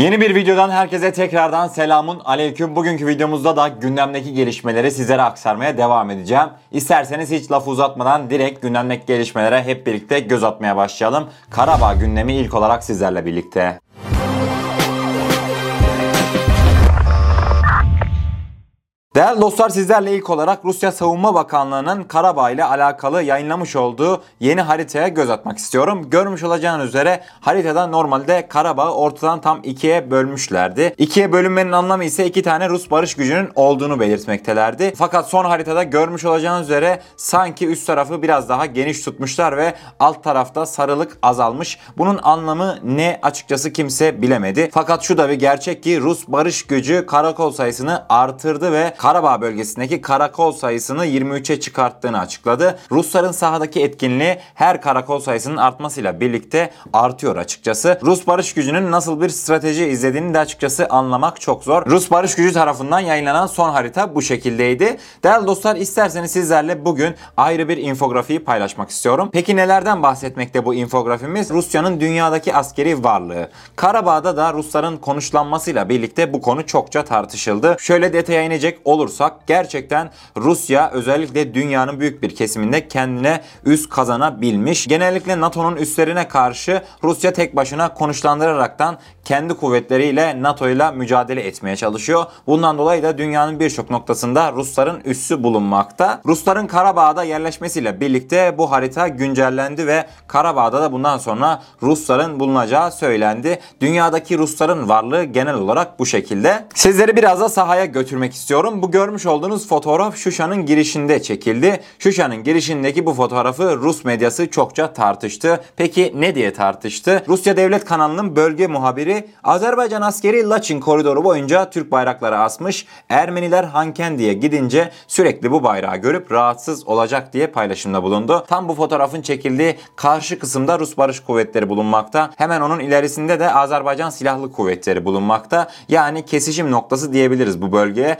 Yeni bir videodan herkese tekrardan selamun aleyküm. Bugünkü videomuzda da gündemdeki gelişmeleri sizlere aktarmaya devam edeceğim. İsterseniz hiç lafı uzatmadan direkt gündemdeki gelişmelere hep birlikte göz atmaya başlayalım. Karabağ gündemi ilk olarak sizlerle birlikte. Değerli dostlar sizlerle ilk olarak Rusya Savunma Bakanlığı'nın Karabağ ile alakalı yayınlamış olduğu yeni haritaya göz atmak istiyorum. Görmüş olacağınız üzere haritada normalde Karabağ'ı ortadan tam ikiye bölmüşlerdi. İkiye bölünmenin anlamı ise iki tane Rus barış gücünün olduğunu belirtmektelerdi. Fakat son haritada görmüş olacağınız üzere sanki üst tarafı biraz daha geniş tutmuşlar ve alt tarafta sarılık azalmış. Bunun anlamı ne açıkçası kimse bilemedi. Fakat şu da bir gerçek ki Rus barış gücü karakol sayısını artırdı ve Karabağ bölgesindeki karakol sayısını 23'e çıkarttığını açıkladı. Rusların sahadaki etkinliği her karakol sayısının artmasıyla birlikte artıyor açıkçası. Rus barış gücünün nasıl bir strateji izlediğini de açıkçası anlamak çok zor. Rus barış gücü tarafından yayınlanan son harita bu şekildeydi. Değerli dostlar isterseniz sizlerle bugün ayrı bir infografiyi paylaşmak istiyorum. Peki nelerden bahsetmekte bu infografimiz? Rusya'nın dünyadaki askeri varlığı. Karabağ'da da Rusların konuşlanmasıyla birlikte bu konu çokça tartışıldı. Şöyle detaya inecek olursak gerçekten Rusya özellikle dünyanın büyük bir kesiminde kendine üst kazanabilmiş. Genellikle NATO'nun üstlerine karşı Rusya tek başına konuşlandıraraktan kendi kuvvetleriyle NATO ile mücadele etmeye çalışıyor. Bundan dolayı da dünyanın birçok noktasında Rusların üssü bulunmakta. Rusların Karabağ'da yerleşmesiyle birlikte bu harita güncellendi ve Karabağ'da da bundan sonra Rusların bulunacağı söylendi. Dünyadaki Rusların varlığı genel olarak bu şekilde. Sizleri biraz da sahaya götürmek istiyorum. Bu görmüş olduğunuz fotoğraf Şuşa'nın girişinde çekildi. Şuşa'nın girişindeki bu fotoğrafı Rus medyası çokça tartıştı. Peki ne diye tartıştı? Rusya Devlet kanalının bölge muhabiri Azerbaycan askeri Laçin koridoru boyunca Türk bayrakları asmış. Ermeniler Hankendi'ye gidince sürekli bu bayrağı görüp rahatsız olacak diye paylaşımda bulundu. Tam bu fotoğrafın çekildiği karşı kısımda Rus Barış Kuvvetleri bulunmakta. Hemen onun ilerisinde de Azerbaycan Silahlı Kuvvetleri bulunmakta. Yani kesişim noktası diyebiliriz bu bölgeye.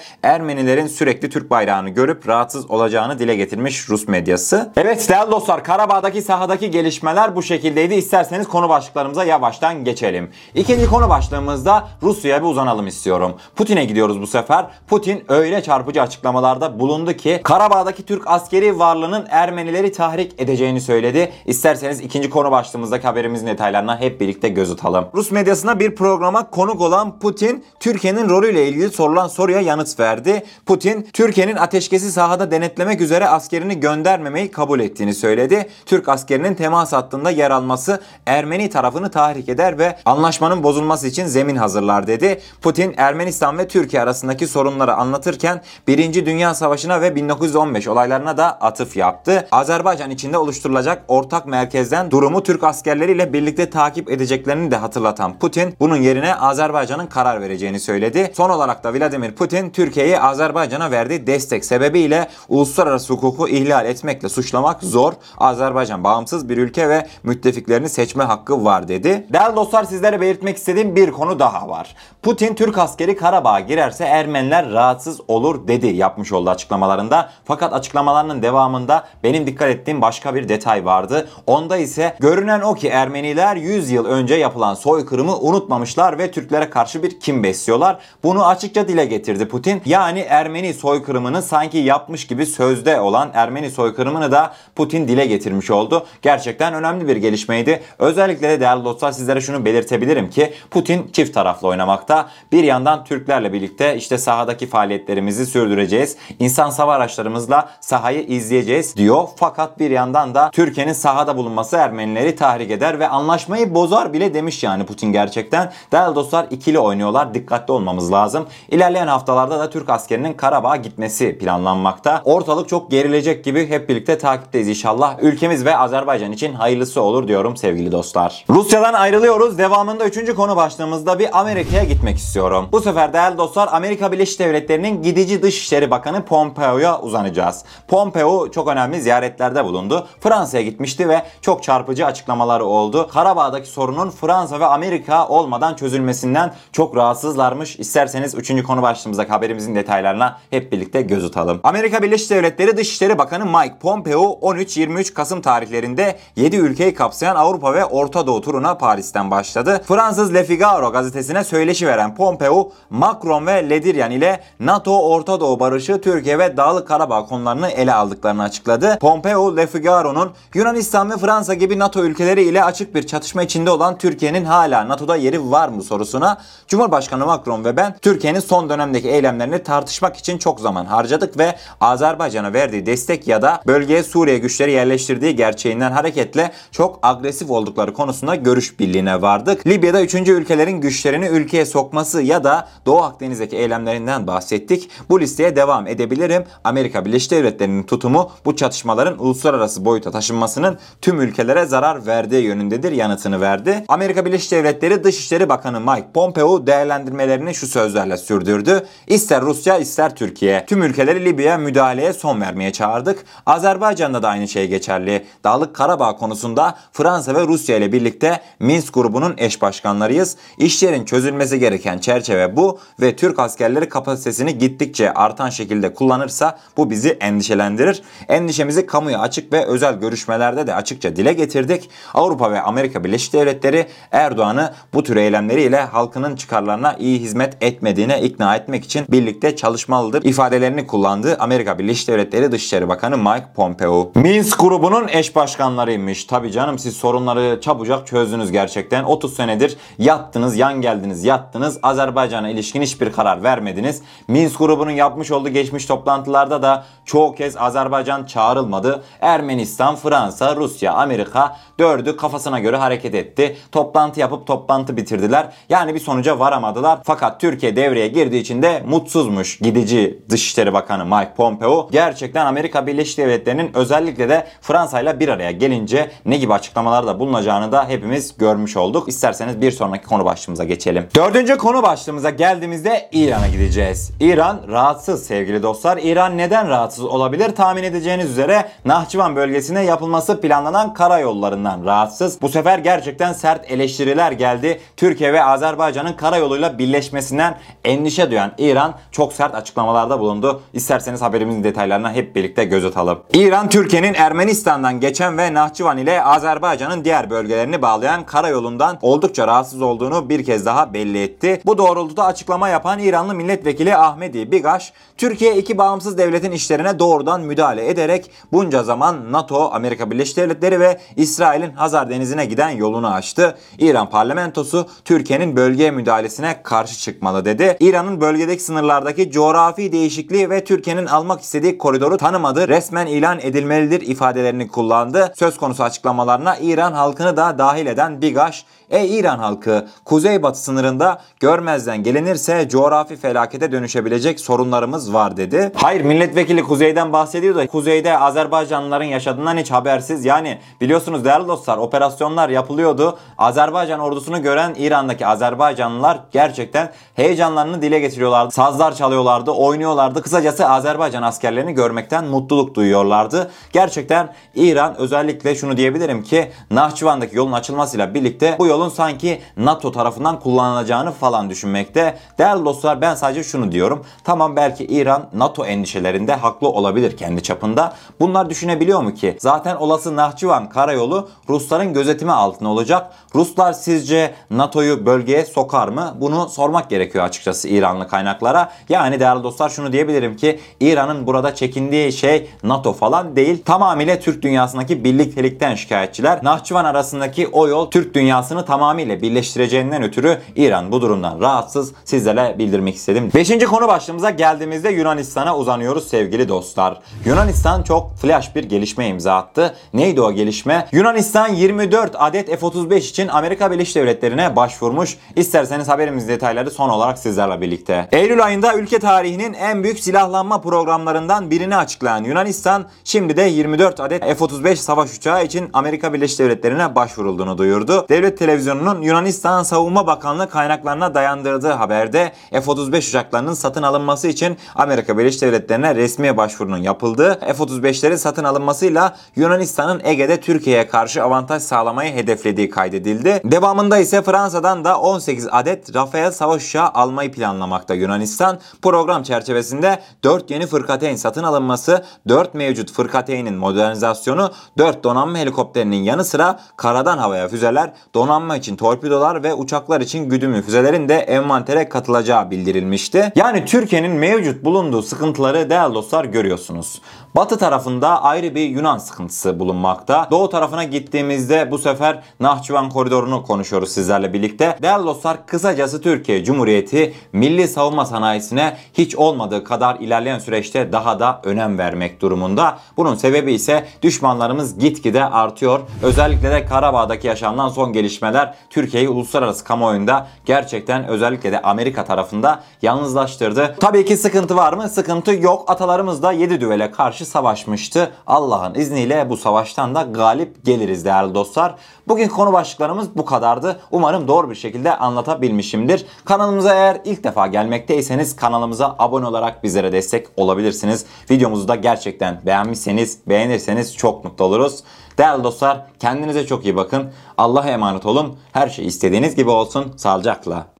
Ermenilerin sürekli Türk bayrağını görüp rahatsız olacağını dile getirmiş Rus medyası. Evet değerli dostlar Karabağ'daki sahadaki gelişmeler bu şekildeydi. İsterseniz konu başlıklarımıza yavaştan geçelim. İkinci konu başlığımızda Rusya'ya bir uzanalım istiyorum. Putin'e gidiyoruz bu sefer. Putin öyle çarpıcı açıklamalarda bulundu ki Karabağ'daki Türk askeri varlığının Ermenileri tahrik edeceğini söyledi. İsterseniz ikinci konu başlığımızdaki haberimizin detaylarına hep birlikte göz atalım. Rus medyasına bir programa konuk olan Putin, Türkiye'nin rolüyle ilgili sorulan soruya yanıt verdi. Putin, Türkiye'nin ateşkesi sahada denetlemek üzere askerini göndermemeyi kabul ettiğini söyledi. Türk askerinin temas hattında yer alması Ermeni tarafını tahrik eder ve anlaşmanın bozulması için zemin hazırlar dedi. Putin, Ermenistan ve Türkiye arasındaki sorunları anlatırken 1. Dünya Savaşı'na ve 1915 olaylarına da atıf yaptı. Azerbaycan içinde oluşturulacak ortak merkezden durumu Türk askerleriyle birlikte takip edeceklerini de hatırlatan Putin, bunun yerine Azerbaycan'ın karar vereceğini söyledi. Son olarak da Vladimir Putin, Türkiye'yi Azerbaycan'a verdiği destek sebebiyle uluslararası hukuku ihlal etmekle suçlamak zor. Azerbaycan bağımsız bir ülke ve müttefiklerini seçme hakkı var dedi. Değerli dostlar sizlere belirtmek istediğim bir konu daha var. Putin Türk askeri Karabağ'a girerse Ermeniler rahatsız olur dedi yapmış olduğu açıklamalarında. Fakat açıklamalarının devamında benim dikkat ettiğim başka bir detay vardı. Onda ise görünen o ki Ermeniler 100 yıl önce yapılan soykırımı unutmamışlar ve Türklere karşı bir kim besliyorlar. Bunu açıkça dile getirdi Putin. Yani Ermeni soykırımını sanki yapmış gibi sözde olan Ermeni soykırımını da Putin dile getirmiş oldu. Gerçekten önemli bir gelişmeydi. Özellikle de değerli dostlar sizlere şunu belirtebilirim ki Putin çift taraflı oynamakta. Bir yandan Türklerle birlikte işte sahadaki faaliyetlerimizi sürdüreceğiz. İnsan hava araçlarımızla sahayı izleyeceğiz diyor. Fakat bir yandan da Türkiye'nin sahada bulunması Ermenileri tahrik eder ve anlaşmayı bozar bile demiş yani Putin gerçekten. Değerli dostlar ikili oynuyorlar. Dikkatli olmamız lazım. İlerleyen haftalarda da Türk askerinin Karabağ'a gitmesi planlanmakta. Ortalık çok gerilecek gibi hep birlikte takipteyiz inşallah. Ülkemiz ve Azerbaycan için hayırlısı olur diyorum sevgili dostlar. Rusya'dan ayrılıyoruz. Devamında 3. konu başlığımızda bir Amerika'ya gitmek istiyorum. Bu sefer değerli dostlar Amerika Birleşik Devletleri'nin gidici Dışişleri Bakanı Pompeo'ya uzanacağız. Pompeo çok önemli ziyaretlerde bulundu. Fransa'ya gitmişti ve çok çarpıcı açıklamaları oldu. Karabağ'daki sorunun Fransa ve Amerika olmadan çözülmesinden çok rahatsızlarmış. İsterseniz 3. konu başlığımızdaki haberimizin detayları detaylarına hep birlikte göz atalım. Amerika Birleşik Devletleri Dışişleri Bakanı Mike Pompeo 13-23 Kasım tarihlerinde 7 ülkeyi kapsayan Avrupa ve Orta Doğu turuna Paris'ten başladı. Fransız Le Figaro gazetesine söyleşi veren Pompeo, Macron ve Lediryan ile NATO Orta Doğu barışı, Türkiye ve Dağlık Karabağ konularını ele aldıklarını açıkladı. Pompeo, Le Figaro'nun Yunanistan ve Fransa gibi NATO ülkeleri ile açık bir çatışma içinde olan Türkiye'nin hala NATO'da yeri var mı sorusuna Cumhurbaşkanı Macron ve ben Türkiye'nin son dönemdeki eylemlerini tartışmak için çok zaman harcadık ve Azerbaycan'a verdiği destek ya da bölgeye Suriye güçleri yerleştirdiği gerçeğinden hareketle çok agresif oldukları konusunda görüş birliğine vardık. Libya'da 3. ülkelerin güçlerini ülkeye sokması ya da Doğu Akdeniz'deki eylemlerinden bahsettik. Bu listeye devam edebilirim. Amerika Birleşik Devletleri'nin tutumu bu çatışmaların uluslararası boyuta taşınmasının tüm ülkelere zarar verdiği yönündedir yanıtını verdi. Amerika Birleşik Devletleri Dışişleri Bakanı Mike Pompeo değerlendirmelerini şu sözlerle sürdürdü. İster Rusya ister Türkiye. Tüm ülkeleri Libya'ya müdahaleye son vermeye çağırdık. Azerbaycan'da da aynı şey geçerli. Dağlık Karabağ konusunda Fransa ve Rusya ile birlikte Minsk grubunun eş başkanlarıyız. İşlerin çözülmesi gereken çerçeve bu ve Türk askerleri kapasitesini gittikçe artan şekilde kullanırsa bu bizi endişelendirir. Endişemizi kamuya açık ve özel görüşmelerde de açıkça dile getirdik. Avrupa ve Amerika Birleşik Devletleri Erdoğan'ı bu tür eylemleriyle halkının çıkarlarına iyi hizmet etmediğine ikna etmek için birlikte çalışmalıdır ifadelerini kullandı Amerika Birleşik Devletleri Dışişleri Bakanı Mike Pompeo. Minsk grubunun eş başkanlarıymış. Tabi canım siz sorunları çabucak çözdünüz gerçekten. 30 senedir yattınız, yan geldiniz, yattınız. Azerbaycan'a ilişkin hiçbir karar vermediniz. Minsk grubunun yapmış olduğu geçmiş toplantılarda da çoğu kez Azerbaycan çağrılmadı. Ermenistan, Fransa, Rusya, Amerika dördü kafasına göre hareket etti. Toplantı yapıp toplantı bitirdiler. Yani bir sonuca varamadılar. Fakat Türkiye devreye girdiği için de mutsuzmuş gidici Dışişleri Bakanı Mike Pompeo. Gerçekten Amerika Birleşik Devletleri'nin özellikle de Fransa ile bir araya gelince ne gibi açıklamalarda bulunacağını da hepimiz görmüş olduk. İsterseniz bir sonraki konu başlığımıza geçelim. Dördüncü konu başlığımıza geldiğimizde İran'a gideceğiz. İran rahatsız sevgili dostlar. İran neden rahatsız olabilir? Tahmin edeceğiniz üzere Nahçıvan bölgesine yapılması planlanan karayollarından rahatsız. Bu sefer gerçekten sert eleştiriler geldi. Türkiye ve Azerbaycan'ın karayoluyla birleşmesinden endişe duyan İran çok sert açıklamalarda bulundu. İsterseniz haberimizin detaylarına hep birlikte göz atalım. İran, Türkiye'nin Ermenistan'dan geçen ve Nahçıvan ile Azerbaycan'ın diğer bölgelerini bağlayan karayolundan oldukça rahatsız olduğunu bir kez daha belli etti. Bu doğrultuda açıklama yapan İranlı milletvekili Ahmedi Bigaş, Türkiye iki bağımsız devletin işlerine doğrudan müdahale ederek bunca zaman NATO, Amerika Birleşik Devletleri ve İsrail'in Hazar Denizi'ne giden yolunu açtı. İran parlamentosu Türkiye'nin bölgeye müdahalesine karşı çıkmalı dedi. İran'ın bölgedeki sınırlardaki coğrafi değişikliği ve Türkiye'nin almak istediği koridoru tanımadı, resmen ilan edilmelidir ifadelerini kullandı. Söz konusu açıklamalarına İran halkını da dahil eden Bigaş, Ey İran halkı, kuzeybatı sınırında görmezden gelinirse coğrafi felakete dönüşebilecek sorunlarımız var dedi. Hayır milletvekili kuzeyden bahsediyor da kuzeyde Azerbaycanlıların yaşadığından hiç habersiz. Yani biliyorsunuz değerli dostlar operasyonlar yapılıyordu. Azerbaycan ordusunu gören İran'daki Azerbaycanlılar gerçekten heyecanlarını dile getiriyorlardı. Sazlar çalıyorlardı, oynuyorlardı. Kısacası Azerbaycan askerlerini görmekten mutluluk duyuyorlardı. Gerçekten İran özellikle şunu diyebilirim ki Nahçıvan'daki yolun açılmasıyla birlikte bu yolun sanki NATO tarafından kullanılacağını falan düşünmekte. Değerli dostlar ben sadece şunu diyorum. Tamam belki İran NATO endişelerinde haklı olabilir kendi çapında. Bunlar düşünebiliyor mu ki? Zaten olası Nahçıvan karayolu Rusların gözetimi altında olacak. Ruslar sizce NATO'yu bölgeye sokar mı? Bunu sormak gerekiyor açıkçası İranlı kaynaklara. Yani değerli dostlar şunu diyebilirim ki İran'ın burada çekindiği şey NATO falan değil. Tamamıyla Türk dünyasındaki birliktelikten şikayetçiler. Nahçıvan arasındaki o yol Türk dünyasını tamamıyla birleştireceğinden ötürü İran bu durumdan rahatsız. Sizlere bildirmek istedim. Beşinci konu başlığımıza geldiğimizde Yunanistan'a uzanıyoruz sevgili dostlar. Yunanistan çok flash bir gelişme imza attı. Neydi o gelişme? Yunanistan 24 adet F-35 için Amerika Birleşik Devletleri'ne başvurmuş. İsterseniz haberimiz detayları son olarak sizlerle birlikte. Eylül ayında ülke tarihinin en büyük silahlanma programlarından birini açıklayan Yunanistan şimdi de 24 adet F-35 savaş uçağı için Amerika Birleşik Devletleri'ne başvurulduğunu duyurdu. Devlet televizyonunun Yunanistan Savunma Bakanlığı kaynaklarına dayandırdığı haberde F-35 uçaklarının satın alınması için Amerika Birleşik Devletleri'ne resmi başvurunun yapıldığı F-35'lerin satın alınmasıyla Yunanistan'ın Ege'de Türkiye'ye karşı avantaj sağlamayı hedeflediği kaydedildi. Devamında ise Fransa'dan da 18 adet Rafael savaş uçağı almayı planlamakta Yunanistan. program çerçevesinde 4 yeni fırkateyn satın alınması, 4 mevcut fırkateynin modernizasyonu, 4 donanma helikopterinin yanı sıra karadan havaya füzeler, donanma için torpidolar ve uçaklar için güdümlü füzelerin de envantere katılacağı bildirilmişti. Yani Türkiye'nin mevcut bulunduğu sıkıntıları değerli dostlar görüyorsunuz. Batı tarafında ayrı bir Yunan sıkıntısı bulunmakta. Doğu tarafına gittiğimizde bu sefer Nahçıvan koridorunu konuşuyoruz sizlerle birlikte. Değerli dostlar kısacası Türkiye Cumhuriyeti milli savunma sanayisine hiç olmadığı kadar ilerleyen süreçte daha da önem vermek durumunda. Bunun sebebi ise düşmanlarımız gitgide artıyor. Özellikle de Karabağ'daki yaşanılan son gelişmeler Türkiye'yi uluslararası kamuoyunda gerçekten özellikle de Amerika tarafında yalnızlaştırdı. Tabii ki sıkıntı var mı? Sıkıntı yok. Atalarımız da 7 düvele karşı savaşmıştı. Allah'ın izniyle bu savaştan da galip geliriz değerli dostlar. Bugün konu başlıklarımız bu kadardı. Umarım doğru bir şekilde anlatabilmişimdir. Kanalımıza eğer ilk defa gelmekteyseniz kanalımıza abone olarak bizlere destek olabilirsiniz. Videomuzu da gerçekten beğenmişseniz, beğenirseniz çok mutlu oluruz. Değerli dostlar kendinize çok iyi bakın. Allah'a emanet olun. Her şey istediğiniz gibi olsun. Sağlıcakla.